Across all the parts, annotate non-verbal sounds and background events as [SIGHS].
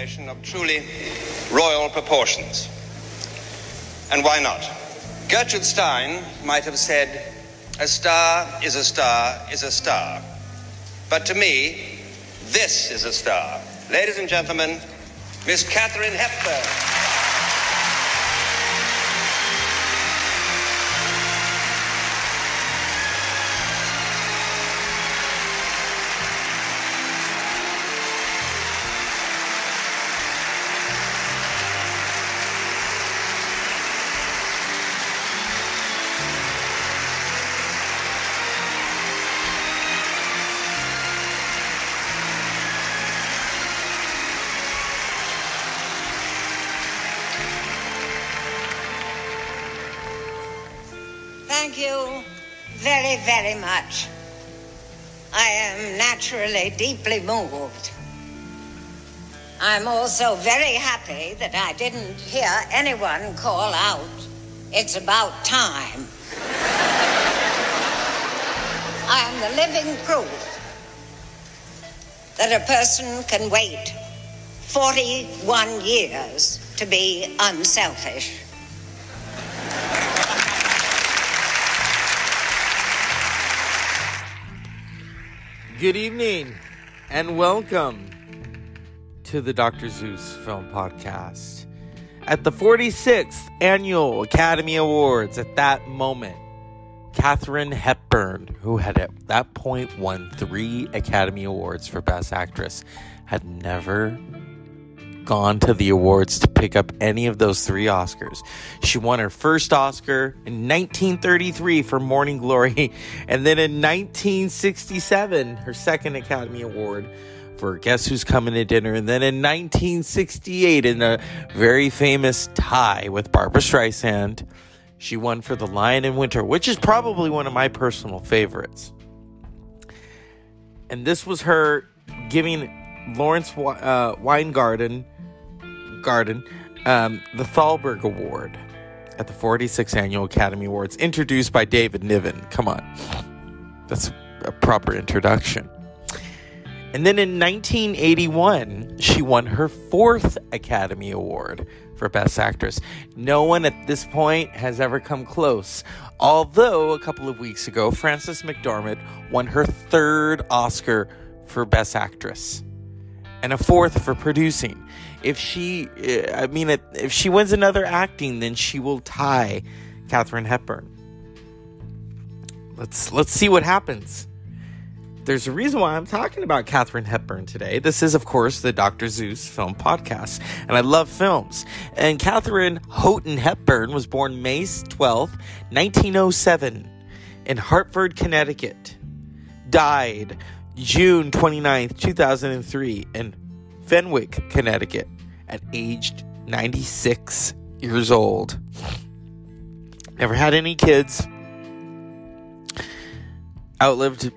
operation of truly royal proportions. And why not? Gertrude Stein might have said, a star is a star is a star. But to me, this is a star. Ladies and gentlemen, Miss Katharine Hepburn. Very much. I am naturally deeply moved. I'm also very happy that I didn't hear anyone call out, It's about time. I am the living proof that a person can wait 41 years to be unselfish. Good evening and welcome to the Dr. Zeus Film Podcast. At the 46th Annual Academy Awards, at that moment, Katharine Hepburn, who had at that point won three Academy Awards for Best Actress, had never gone to the awards to pick up any of those three Oscars. She won her first Oscar in 1933 for Morning Glory, [LAUGHS] and then in 1967, her second Academy Award for Guess Who's Coming to Dinner, and then in 1968, in a very famous tie with Barbara Streisand, she won for The Lion in Winter, which is probably one of my personal favorites. And this was her giving Lawrence uh, Weingarten Garden, um, the Thalberg Award at the 46th Annual Academy Awards, introduced by David Niven. Come on. That's a proper introduction. And then in 1981, she won her fourth Academy Award for Best Actress. No one at this point has ever come close. Although a couple of weeks ago, Frances McDormand won her third Oscar for Best Actress and a fourth for producing if she, eh, I mean, if she wins another acting, then she will tie Katharine Hepburn. Let's let's see what happens. There's a reason why I'm talking about Katharine Hepburn today. This is, of course, the Dr. Zeus film podcast, and I love films. And Katharine Houghton Hepburn was born May 12, 1907, in Hartford, Connecticut. Died June 29, 2003, in Fenwick, Connecticut, at aged 96 years old. Never had any kids. Outlived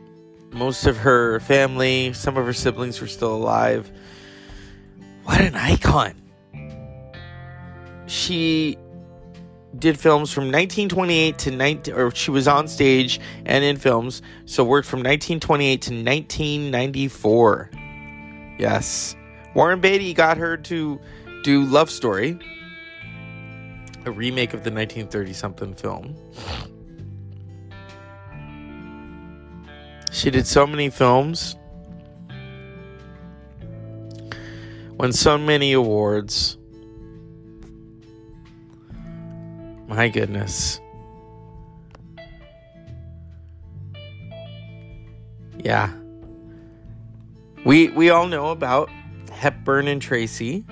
most of her family. Some of her siblings were still alive. What an icon. She did films from 1928 to 19 or she was on stage and in films so worked from 1928 to 1994 yes Warren Beatty got her to do Love Story, a remake of the 1930 something film. She did so many films, won so many awards. My goodness. Yeah. We we all know about Hepburn and Tracy.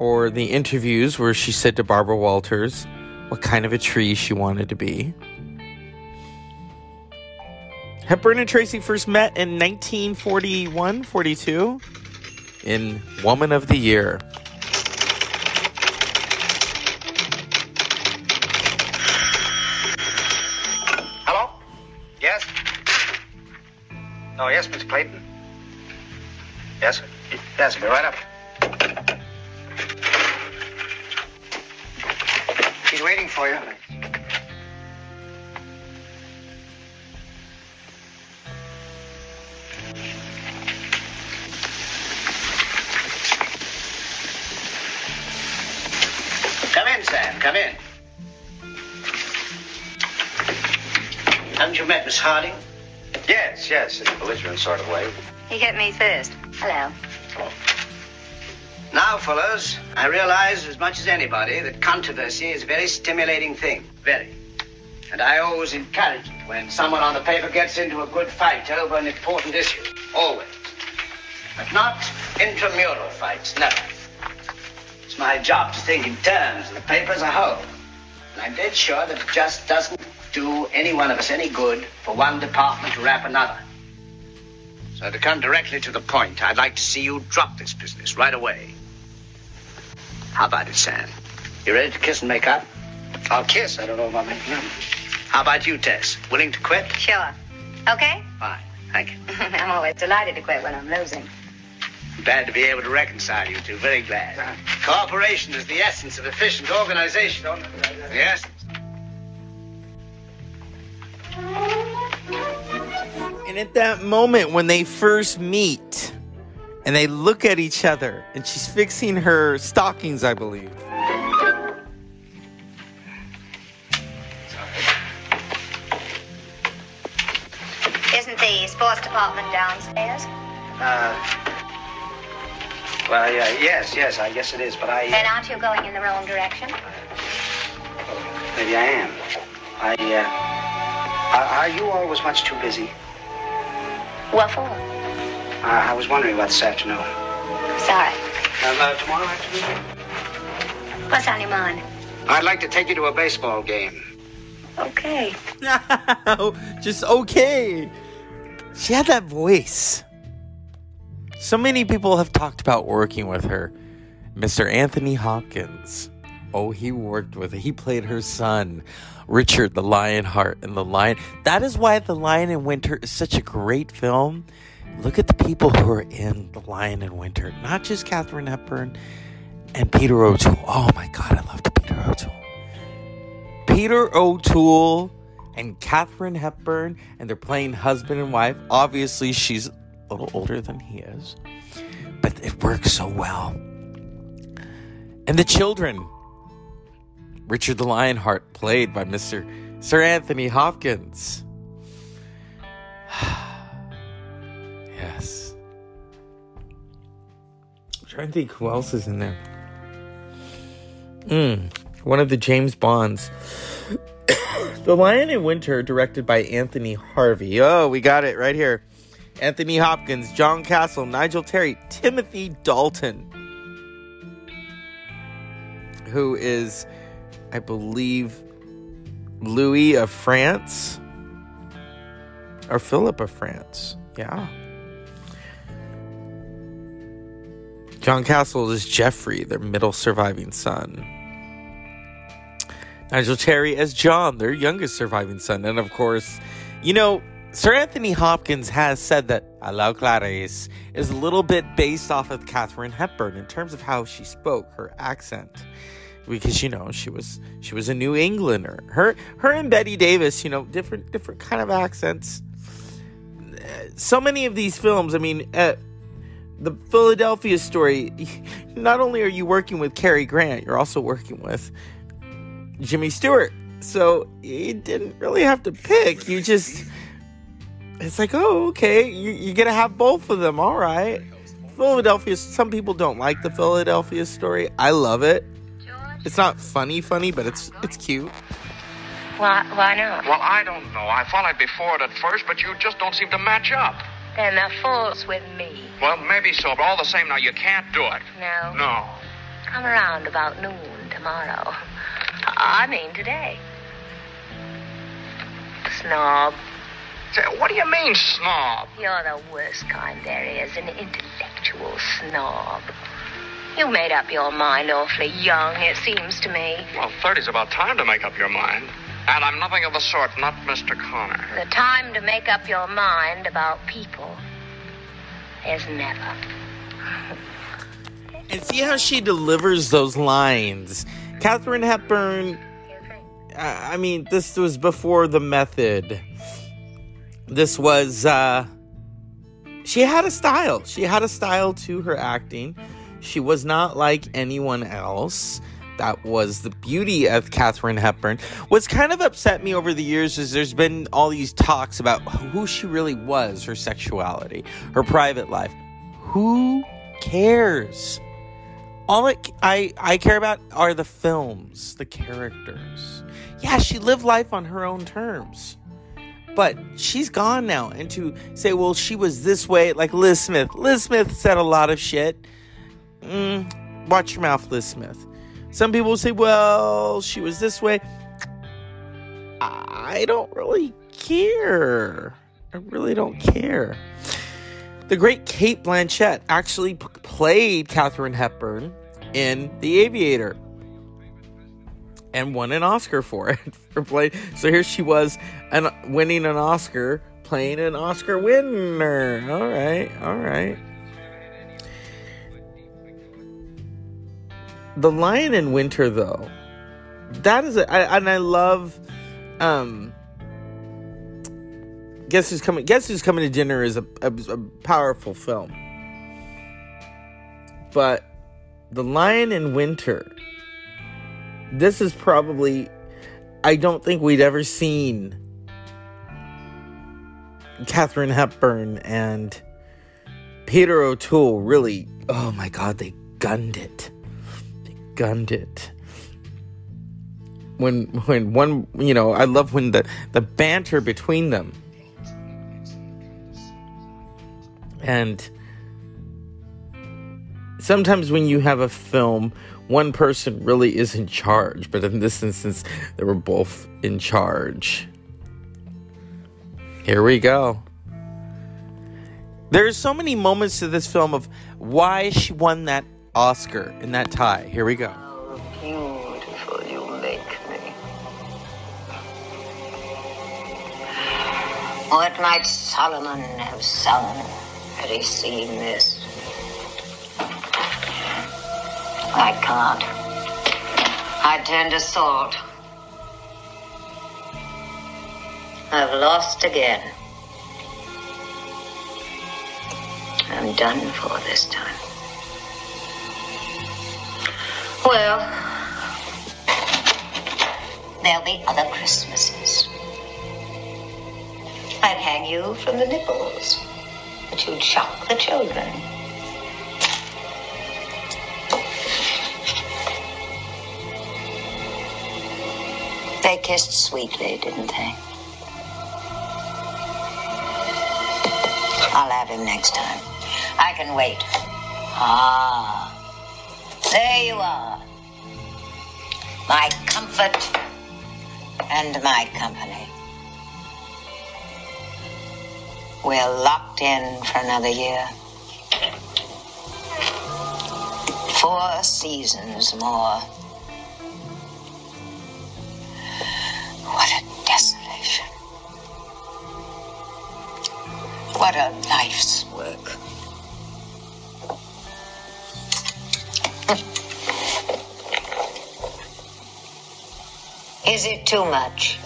Or the interviews where she said to Barbara Walters what kind of a tree she wanted to be. Hepburn and Tracy first met in 1941 42 in Woman of the Year. Hello? Yes? Oh, yes, Miss Clayton? Yes? Yes, be right up. He's waiting for you. Sort of way. He hit me first. Hello. Now, fellows, I realize as much as anybody that controversy is a very stimulating thing. Very. And I always encourage it when someone on the paper gets into a good fight over an important issue. Always. But not intramural fights, never. It's my job to think in terms of the paper as a whole. And I'm dead sure that it just doesn't do any one of us any good for one department to wrap another. So to come directly to the point, I'd like to see you drop this business right away. How about it, Sam? You ready to kiss and make up? I'll kiss. I don't know if I'm making up. How about you, Tess? Willing to quit? Sure. Okay? Fine. Thank you. [LAUGHS] I'm always delighted to quit when I'm losing. Glad to be able to reconcile you two. Very glad. Cooperation is the essence of efficient organization. The essence. And at that moment when they first meet and they look at each other and she's fixing her stockings, I believe. Isn't the sports department downstairs? Uh, well, yeah, yes, yes, I guess it is, but I. Then aren't you going in the wrong direction? Maybe I am. I, uh. Are, are you always much too busy? What for? Uh, I was wondering about this afternoon. Sorry. Um, uh, tomorrow afternoon? What's on your mind? I'd like to take you to a baseball game. Okay. [LAUGHS] Just okay. She had that voice. So many people have talked about working with her. Mr. Anthony Hopkins. Oh, he worked with her. He played her son, Richard the Lionheart, in The Lion. That is why The Lion in Winter is such a great film. Look at the people who are in The Lion in Winter. Not just Katharine Hepburn and Peter O'Toole. Oh my God, I loved Peter O'Toole. Peter O'Toole and Katharine Hepburn, and they're playing husband and wife. Obviously, she's a little older than he is, but it works so well. And the children, Richard the Lionheart, played by Mr. Sir Anthony Hopkins. [SIGHS] yes. I'm trying to think who else is in there. Mm, one of the James Bonds. [COUGHS] the Lion in Winter, directed by Anthony Harvey. Oh, we got it right here. Anthony Hopkins, John Castle, Nigel Terry, Timothy Dalton, who is, I believe, Louis of France or Philip of France. Yeah. John Castle is Geoffrey, their middle surviving son. Nigel Terry as John, their youngest surviving son. And of course, you know, Sir Anthony Hopkins has said that Allow Clarice is a little bit based off of Katharine Hepburn in terms of how she spoke, her accent. Because you know she was she was a New Englander. Her her and Bette Davis, you know, different different kind of accents. So many of these films, I mean, uh, the Philadelphia story. [LAUGHS] Not only are you working with Cary Grant, you're also working with Jimmy Stewart. So you didn't really have to pick. You just, it's like, oh, okay, you, you're to have both of them. All right. Philadelphia, some people don't like the Philadelphia story. I love it. It's not funny, funny, but it's it's cute. Why, why not? Well, I don't know. I thought I'd be for it at first, but you just don't seem to match up. Then the fool's with me. Well, maybe so, but all the same, now you can't do it. No. No. Come around about noon tomorrow. I mean today. Snob. What do you mean, snob? You're the worst kind there is, an intellectual snob. You made up your mind awfully young, it seems to me. Well, 30's about time to make up your mind. And I'm nothing of the sort, not Mr. Connor. The time to make up your mind about people is never. [LAUGHS] And see how she delivers those lines. Katharine Hepburn, I I mean, this was before the method. This was, uh, she had a style. She had a style to her acting. She was not like anyone else. that was the beauty of Katharine Hepburn. What's kind of upset me over the years is there's been all these talks about who she really was, her sexuality, her private life. Who cares? All I, I care about are the films, the characters. Yeah, she lived life on her own terms. But she's gone now. And to say, well, she was this way, like Liz Smith. Liz Smith said a lot of shit. Mm, watch your mouth, Liz Smith. Some people say, well, she was this way. I don't really care. I really don't care. The great Cate Blanchett actually p- played Katharine Hepburn in The Aviator and won an Oscar for it [LAUGHS] for play. So here she was, and winning an Oscar, playing an Oscar winner. All right, all right. The Lion in Winter, though, that is, a, I, and I love. Um, Guess who's coming? Guess who's coming to dinner is a, a, a powerful film, but The Lion in Winter. This is probably, I don't think we'd ever seen Katharine Hepburn and Peter O'Toole really. Oh my God, they gunned it. Gunned it. When when one you know i love when the the banter between them. And sometimes when you have a film one person really is in charge but in this instance they were both in charge. Here we go. There's so many moments to this film of why she won that oscar in that tie here we go Beautiful you make me. What might Solomon have sung had he seen this? I can't. I turn to salt. I've lost again. I'm done for this time. Well, there'll be other Christmases. I'd hang you from the nipples, but you'd shock the children. They kissed sweetly, didn't they? I'll have him next time. I can wait. Ah, there you are. My comfort and my company. We're locked in for another year. Four seasons more. What a desolation. What a life's Is it too much?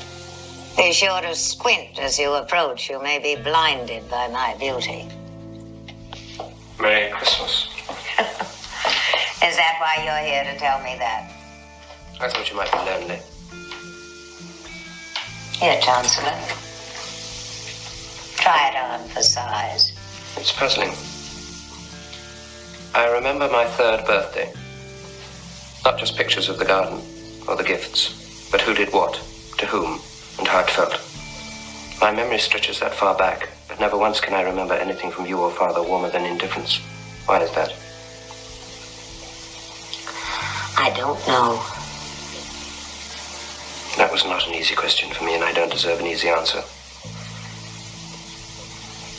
Be sure to squint as you approach. You may be blinded by my beauty. Merry Christmas. [LAUGHS] Is that why you're here to tell me that? I thought you might be lonely. Here, Chancellor. Try it on for size. It's puzzling. I remember my third birthday. Not just pictures of the garden or the gifts, but who did what, to whom, and how it felt. My memory stretches that far back, but never once can I remember anything from you or father warmer than indifference. Why is that? I don't know. That was not an easy question for me, and I don't deserve an easy answer.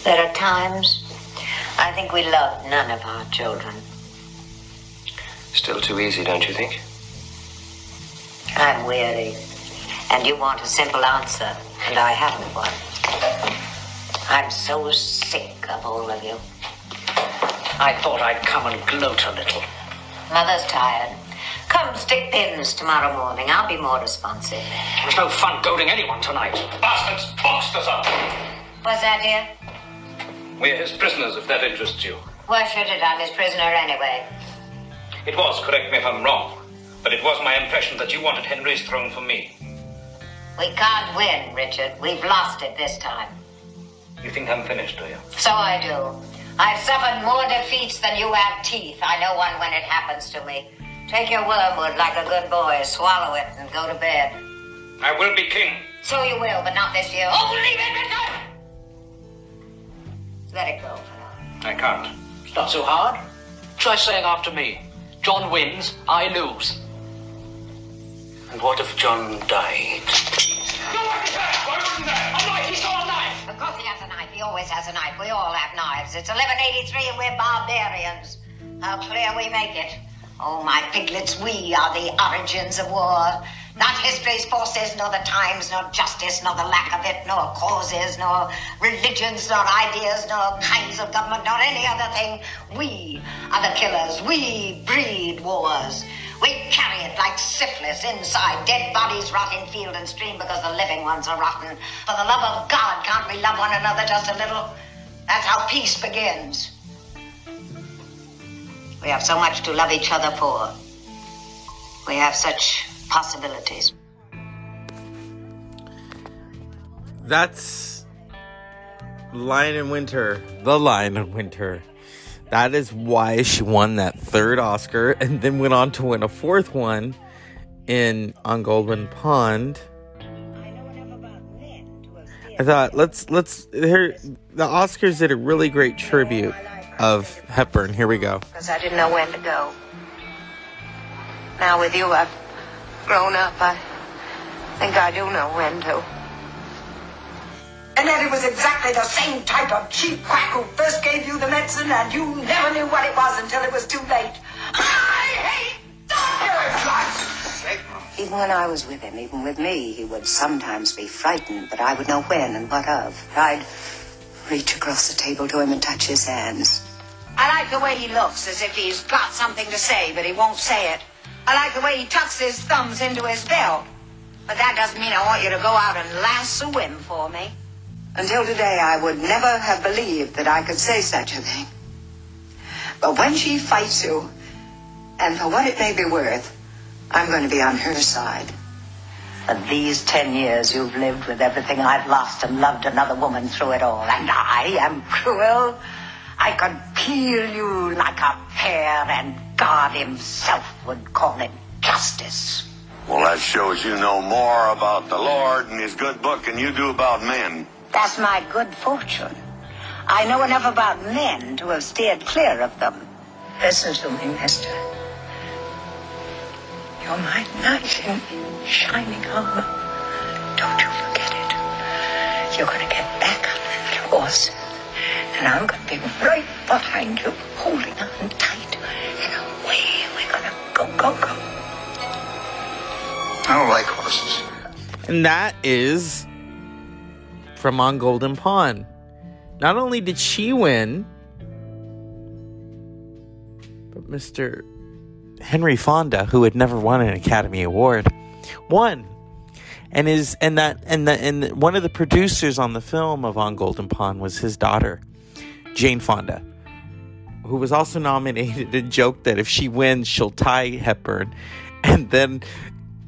There are times I think we love none of our children. Still too easy, don't you think? I'm weary. And you want a simple answer, and I haven't one. I'm so sick of all of you. I thought I'd come and gloat a little. Mother's tired. Come stick pins tomorrow morning. I'll be more responsive. There's no fun goading anyone tonight. Bastards boxed us up. What's that, dear? We're his prisoners, if that interests you. Why should it? I'm his prisoner anyway. It was, correct me if I'm wrong. But But it was my impression that you wanted Henry's throne for me. We can't win, Richard. We've lost it this time. You think I'm finished, do you? So I do. I've suffered more defeats than you have teeth. I know one when it happens to me. Take your wormwood like a good boy, swallow it, and go to bed. I will be king. So you will, but not this year. Oh, leave it, Richard! Let it go for now. I can't. It's not so hard. Try saying after me. John wins, I lose. And what if John died? Because he saw a knife! Of course he has a knife. He always has a knife. We all have knives. It's 1183 and we're barbarians. How clear we make it. Oh, my piglets, we are the origins of war. Not history's forces, nor the times, nor justice, nor the lack of it, nor causes, nor religions, nor ideas, nor kinds of government, nor any other thing. We are the killers. We breed wars. We carry it like syphilis inside. Dead bodies rot in field and stream because the living ones are rotten. For the love of God, can't we love one another just a little? That's how peace begins. We have so much to love each other for. We have such possibilities. That's Lion in Winter. The Lion in Winter. That is why she won that third Oscar and then went on to win a fourth one in On Golden Pond. I thought let's let's here the Oscars did a really great tribute of Hepburn. Here we go. Because I didn't know when to go. Now with you, I've grown up. I think I do know when to. And that it was exactly the same type of cheap quack who first gave you the medicine and you never knew what it was until it was too late. I hate doctors! Even when I was with him, even with me, he would sometimes be frightened, but I would know when and what of. I'd reach across the table to him and touch his hands. I like the way he looks, as if he's got something to say, but he won't say it. I like the way he tucks his thumbs into his belt. But that doesn't mean I want you to go out and lasso him for me. Until today, I would never have believed that I could say such a thing. But when she fights you, and for what it may be worth, I'm going to be on her side. And these ten years you've lived with everything I've lost and loved another woman through it all. And I am cruel. I could peel you like a pear, and God Himself would call it justice. Well, that shows you know more about the Lord and His good book than you do about men. That's my good fortune. I know enough about men to have steered clear of them. Listen to me, mister. You're my knight in shining armor. Don't you forget it. You're gonna get back on that horse, and I'm gonna be right behind you, holding on tight, and away we're gonna go, go, go. I don't like horses. And that is from On Golden Pond. Not only did she win, but Mr. Henry Fonda, who had never won an Academy Award, won. And is and that and the and one of the producers on the film of On Golden Pond was his daughter, Jane Fonda, who was also nominated and joked that if she wins, she'll tie Hepburn. And then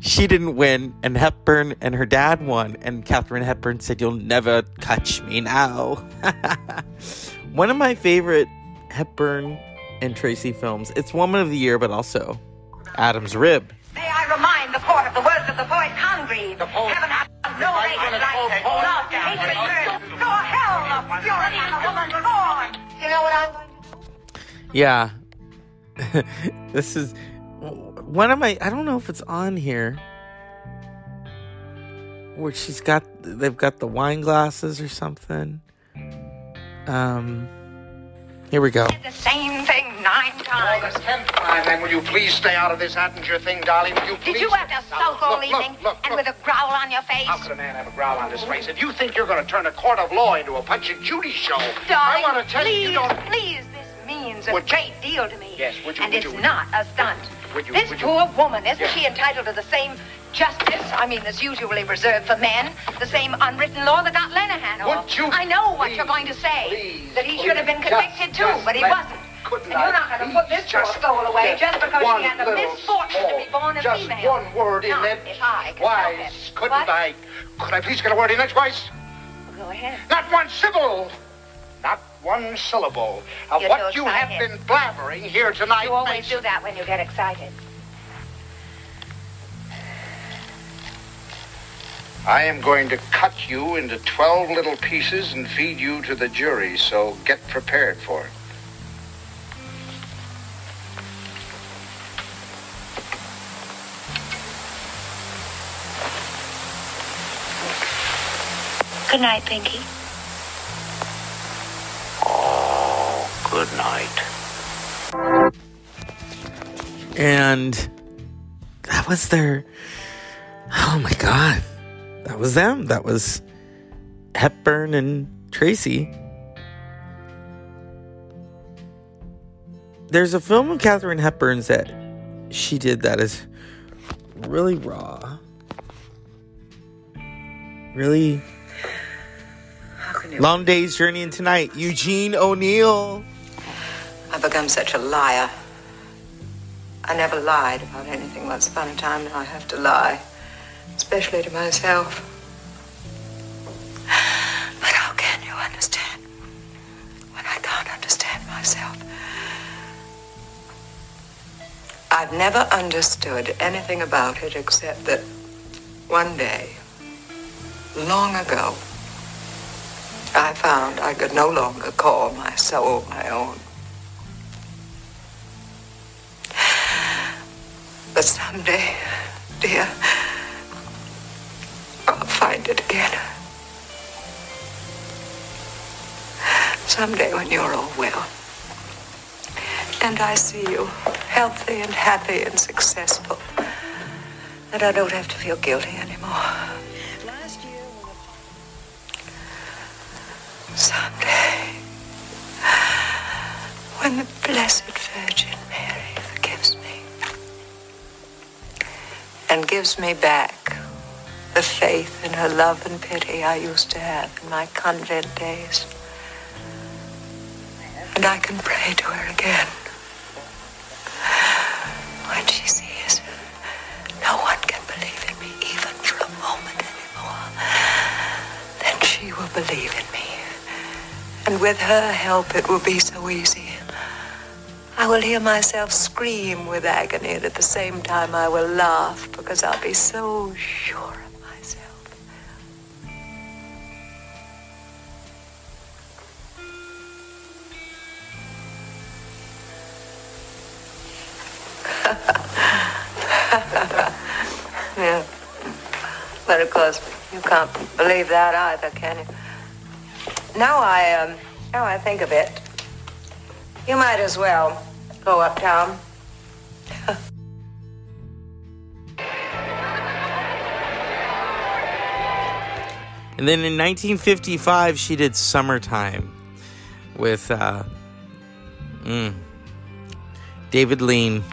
she didn't win, and Hepburn and her dad won, and Katharine Hepburn said, You'll never catch me now. [LAUGHS] One of my favorite Hepburn and Tracy films. It's Woman of the Year, but also Adam's Rib. May I remind the court of the words of the poet Congreve? The poet? Heaven hath no nature like love, hatred, curse, nor hell the fury a woman's born. You know what I'm going to Yeah. [LAUGHS] this is one of my I don't know if it's on here. Where she's got they've got the wine glasses or something. Um here we go. The same thing nine times. tenth time, then will you please stay out of this Attinger thing, darling? Will you please? Did you have to sulk all look, look, evening look, and with a growl on your face? How could a man have a growl on his face? If you think you're going to turn a court of law into a Punch and Judy show, I want to tell please, you, you don't. please, this means a Would you- great deal to me. Yes, would you- And would it's you- would you- not a stunt. Would you- this would you- poor woman, isn't Yes. she entitled to the same justice, I mean, that's usually reserved for men, the same unwritten law that got Lenahan off? Would you I know what please, you're going to say. please, that he should have been convicted just- too, just but he wasn't. couldn't And you're not going to put this poor soul away just because she had the misfortune to be born a just female. one word in Not it. if I help Wise, couldn't What? I? Could I please get a word in edgewise? Go ahead. Not one syllable. Not one syllable of You what you try have been blabbering here tonight. You always Mason. do that when you get excited. I am going to cut you into 12 little pieces and feed you to the jury, so get prepared for it. Good night, Pinky. Oh, good night. And that was their. Oh my god. That was them. That was Hepburn and Tracy. There's a film of Katharine Hepburn's that she did that is really raw. Really long day's journey into tonight, Eugene O'Neill. I've become such a liar. I never lied about anything once upon a time, and I have to lie, especially to myself. But how can you understand when I can't understand myself? I've never understood anything about it except that one day, long ago, I found I could no longer call my soul my own. But someday, dear, I'll find it again. Someday when you're all well. And I see you healthy and happy and successful. And I don't have to feel guilty anymore. Someday, when the Blessed Virgin Mary forgives me and gives me back the faith in her love and pity I used to have in my convent days, and I can pray to her again. And with her help, it will be so easy. I will hear myself scream with agony, and at the same time, I will laugh because I'll be so sure of myself. [LAUGHS] yeah. But of course, you can't believe that either, can you? Now I, um, now I think of it, you might as well go uptown. [LAUGHS] And then in 1955, she did Summertime with uh, mm, David Lean.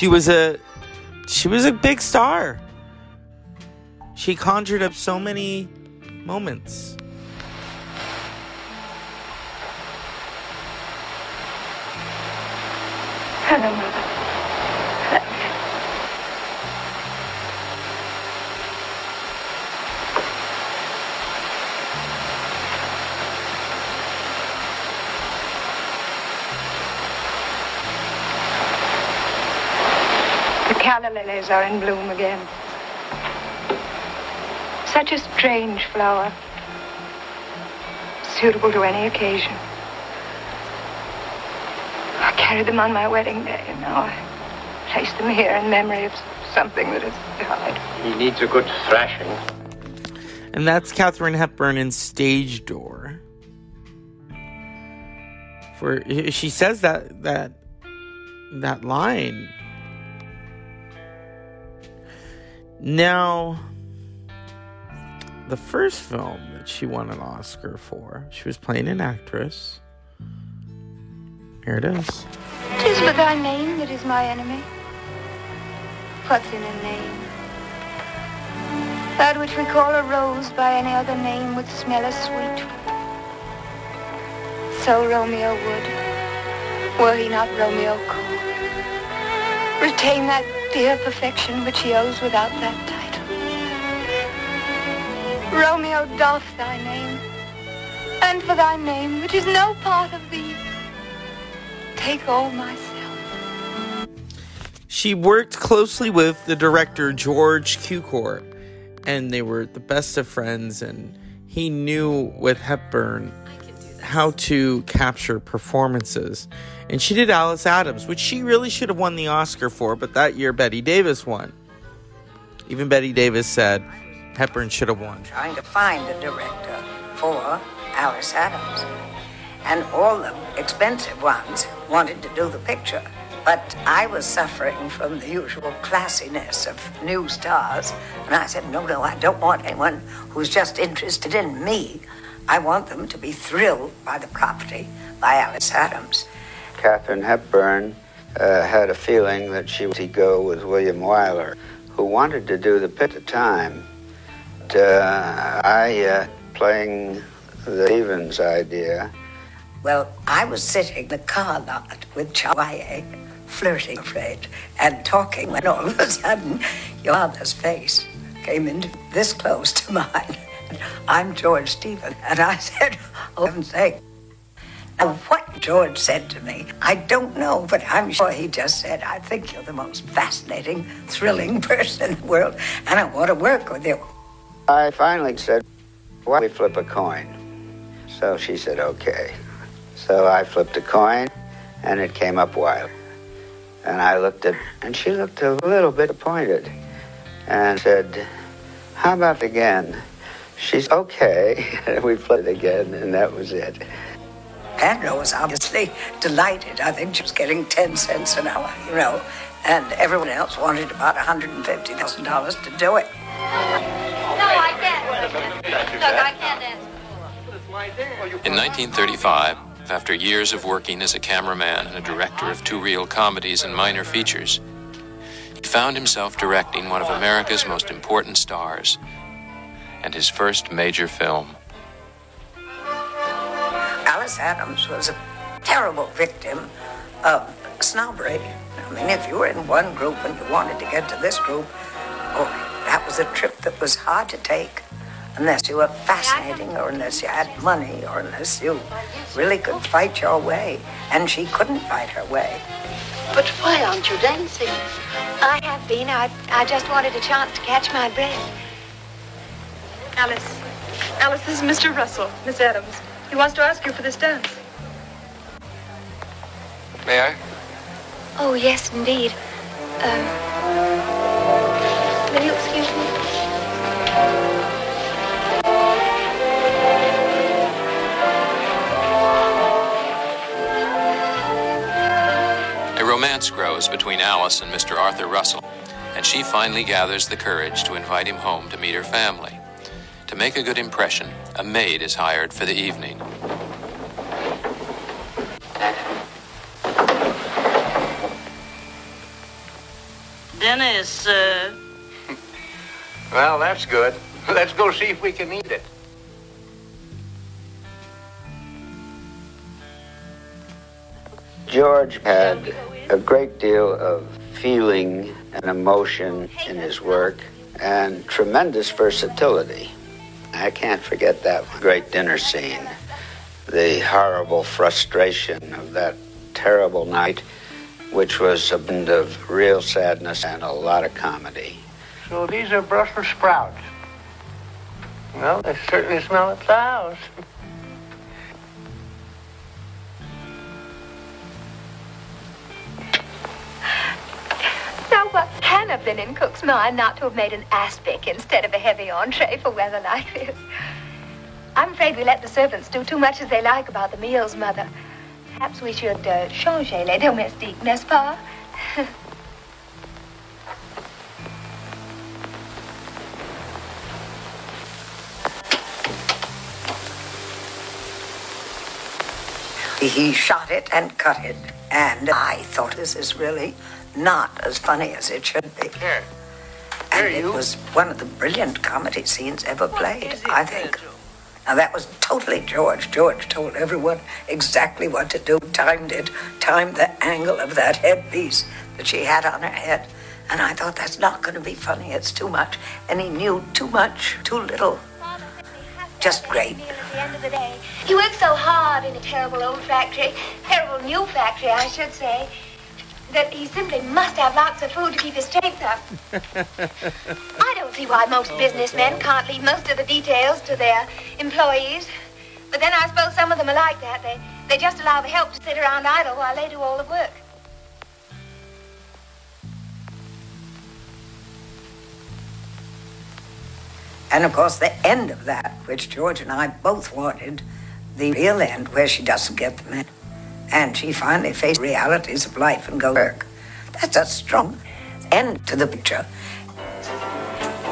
She was a she was a big star. She conjured up so many moments. Lilies are in bloom again. Such a strange flower, suitable to any occasion. I carried them on my wedding day, and now I place them here in memory of something that has died. He needs a good thrashing. And that's Katharine Hepburn in Stage Door. For she says that that that line. Now, the first film that she won an Oscar for, she was playing an actress. Here it is. Tis but thy name that is my enemy. What's in a name? That which we call a rose by any other name would smell as sweet. So Romeo would, were he not Romeo cold. Retain that dear perfection which he owes without that title. Romeo doth thy name, and for thy name, which is no part of thee, take all myself. She worked closely with the director George Cukor, and they were the best of friends. And he knew with Hepburn how to capture performances. And she did Alice Adams, which she really should have won the Oscar for, but that year Bette Davis won. Even Bette Davis said Hepburn should have won. trying to find a director for Alice Adams. And all the expensive ones wanted to do the picture. But I was suffering from the usual classiness of new stars. And I said, no, no, I don't want anyone who's just interested in me. I want them to be thrilled by the property by Alice Adams. Katharine Hepburn uh, had a feeling that she would go with William Wyler, who wanted to do the pit at the time. But, uh, I, uh, playing the Stevens idea, Well, I was sitting in the car lot with Chawaye, flirting, afraid, and talking when all of a sudden your mother's face came in this close to mine. I'm George Stephen. And I said, oh, heaven's sake. Now, what George said to me, I don't know, but I'm sure he just said, I think you're the most fascinating, thrilling [LAUGHS] person in the world, and I want to work with you. I finally said, Why don't we flip a coin? So she said, Okay. So I flipped a coin, and it came up Wyler. And I looked at, and she looked a little bit disappointed and said, How about again? She's okay. And [LAUGHS] we flipped it again, and that was it. Pandro was obviously delighted. I think she was getting 10 cents an hour, you know, and everyone else wanted about $150,000 to do it. No, I can't. Look, I can't dance. In 1935, after years of working as a cameraman and a director of two reel comedies and minor features, he found himself directing one of America's most important stars and his first major film. Alice Adams was a terrible victim of snobbery. I mean, if you were in one group and you wanted to get to this group, oh, that was a trip that was hard to take unless you were fascinating or unless you had money or unless you really could fight your way. And she couldn't fight her way. But why aren't you dancing? I have been. I, I just wanted a chance to catch my breath. Alice. Alice, this is Mr. Russell, Miss Adams. He wants to ask you for this dance. May I? Oh, yes, indeed. Um, will you excuse me? A romance grows between Alice and Mr. Arthur Russell, and she finally gathers the courage to invite him home to meet her family. To make a good impression, a maid is hired for the evening. Dinner is served. [LAUGHS] well, that's good. Let's go see if we can eat it. George had a great deal of feeling and emotion in his work and tremendous versatility. I can't forget that great dinner scene, the horrible frustration of that terrible night, which was a blend of real sadness and a lot of comedy. So these are Brussels sprouts. Well, they certainly smell at the [LAUGHS] house. Have been in Cook's mind not to have made an aspic instead of a heavy entree for weather like this? I'm afraid we let the servants do too much as they like about the meals, Mother. Perhaps we should uh, changer les domestiques, n'est-ce pas? He shot it and cut it, and I thought this is really not as funny as it should be. And it was one of the brilliant comedy scenes ever played, I think. Now that was totally George. George told everyone exactly what to do, timed it, timed the angle of that headpiece that she had on her head. And I thought that's not going to be funny. It's too much. And he knew too much, too little. Just great. At the end of the day, he worked so hard in a terrible old factory, terrible new factory, I should say, that he simply must have lots of food to keep his strength up. [LAUGHS] I don't see why most oh, businessmen can't leave most of the details to their employees. But then I suppose some of them are like that. They, they just allow the help to sit around idle while they do all the work. And of course, the end of that, which George and I both wanted, the real end where she doesn't get the men. And she finally faced realities of life and go work. That's a strong end to the picture.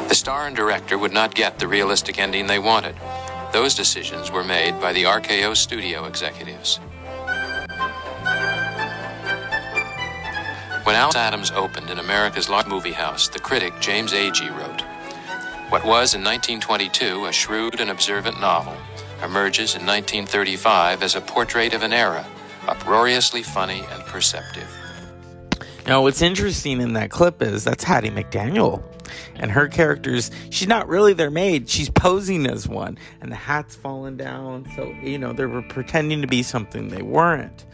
The star and director would not get the realistic ending they wanted. Those decisions were made by the RKO studio executives. When Alice Adams opened in America's largest movie house, the critic James Agee wrote, What was in 1922 a shrewd and observant novel emerges in 1935 as a portrait of an era, uproariously funny and perceptive. Now, what's interesting in that clip is that's Hattie McDaniel. And her characters, she's not really their maid. She's posing as one. And the hat's fallen down. So, you know, they were pretending to be something they weren't.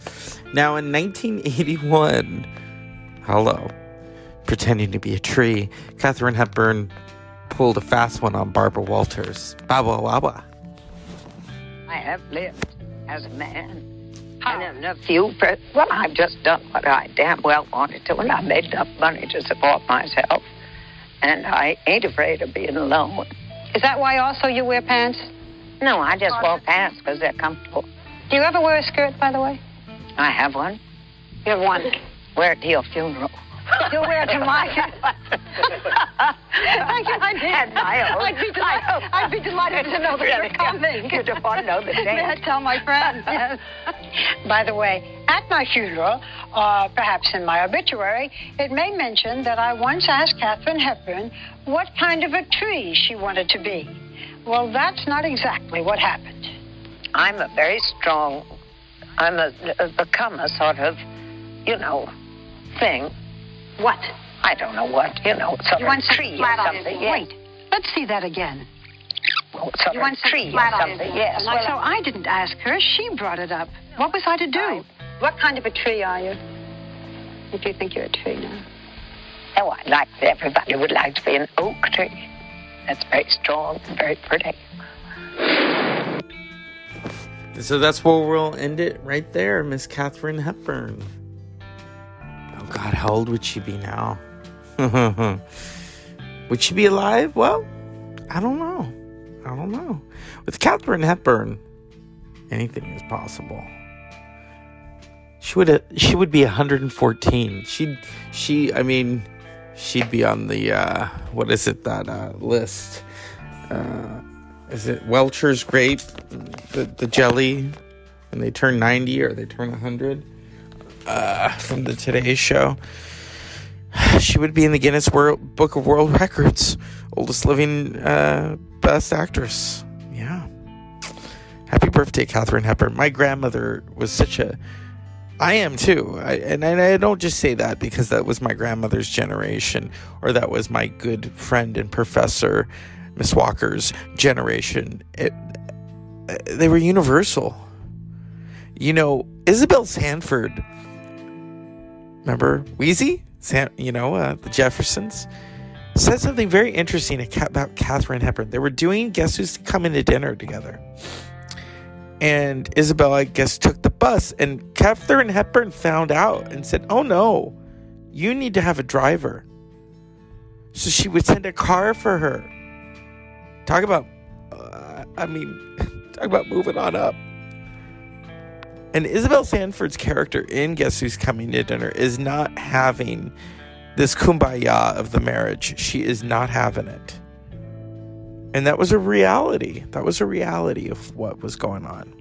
Now, in 1981, hello, pretending to be a tree, Katharine Hepburn pulled a fast one on Barbara Walters. Baba Waba. I have lived as a man. And in a few, pre- well, I've just done what I damn well wanted to, and I made enough money to support myself. And I ain't afraid of being alone. Is that why also you wear pants? No, I just wear pants because they're comfortable. Do you ever wear a skirt, by the way? I have one. You have one. Wear it to your funeral. You'll wear to my. Thank [LAUGHS] you, I did. And my own. I'd be delighted. I'd be delighted to know that you're coming. You don't want to know the May I date. tell my friends? [LAUGHS] Yes. By the way, at my funeral, or perhaps in my obituary, it may mention that I once asked Katharine Hepburn what kind of a tree she wanted to be. Well, that's not exactly what happened. I'm a very strong, I'm a, a become a sort of, you know, thing. What? I don't know what, you know, sort you of want some tree flat or on something. it. yes. Wait, let's see that again. Well, sort you of want some tree or flat on something, it. yes. Well, Well, so I didn't ask her. She brought it up. What was I to do? What kind of a tree are you? If you think you're a tree now. Oh, I like everybody would like to be an oak tree. That's very strong and very pretty. So that's where we'll end it right there, Miss Katharine Hepburn. God, how old would she be now? [LAUGHS] would she be alive? Well, I don't know. I don't know. With Katharine Hepburn, anything is possible. She would she would be 114. She'd she I mean she'd be on the uh what is it that uh list? Uh is it Welcher's grape the the jelly when they turn 90 or they turn 100 uh from the Today show. She would be in the Guinness World Book of World Records, oldest living uh best actress. Yeah. Happy birthday, Katharine Hepburn. My grandmother was such a I am too. I, and I don't just say that because that was my grandmother's generation or that was my good friend and professor, Miss Walker's generation. It, they were universal. You know, Isabel Sanford, remember Weezy? San, you know, uh, the Jeffersons, said something very interesting about Katharine Hepburn. They were doing Guess Who's Coming to Dinner together. And Isabel, I guess, took the bus, and Katharine Hepburn found out and said, Oh no, you need to have a driver. So she would send a car for her. Talk about, uh, I mean, [LAUGHS] talk about moving on up. And Isabel Sanford's character in Guess Who's Coming to Dinner is not having this kumbaya of the marriage. She is not having it. And that was a reality. That was a reality of what was going on.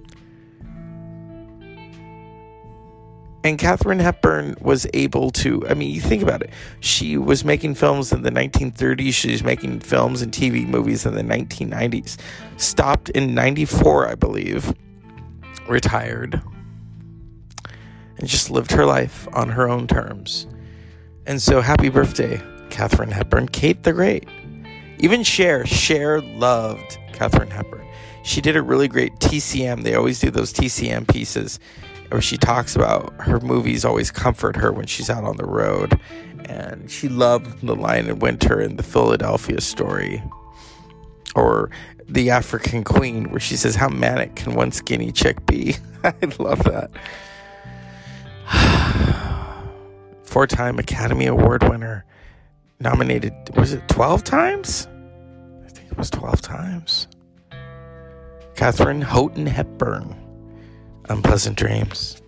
And Katharine Hepburn was able to, I mean, you think about it. She was making films in the 1930s. She was making films and TV movies in the 1990s. Stopped in 94, I believe. Retired. And just lived her life on her own terms. And so, happy birthday, Katharine Hepburn, Kate the Great. Even Cher, Cher loved Katharine Hepburn. She did a really great TCM. They always do those TCM pieces where she talks about her movies always comfort her when she's out on the road. And she loved The Lion in Winter and the Philadelphia story. Or The African Queen, where she says, How manic can one skinny chick be? [LAUGHS] I love that. [SIGHS] Four time Academy Award winner. Nominated, was it 12 times? I think it was 12 times. Katharine Houghton Hepburn. Unpleasant dreams.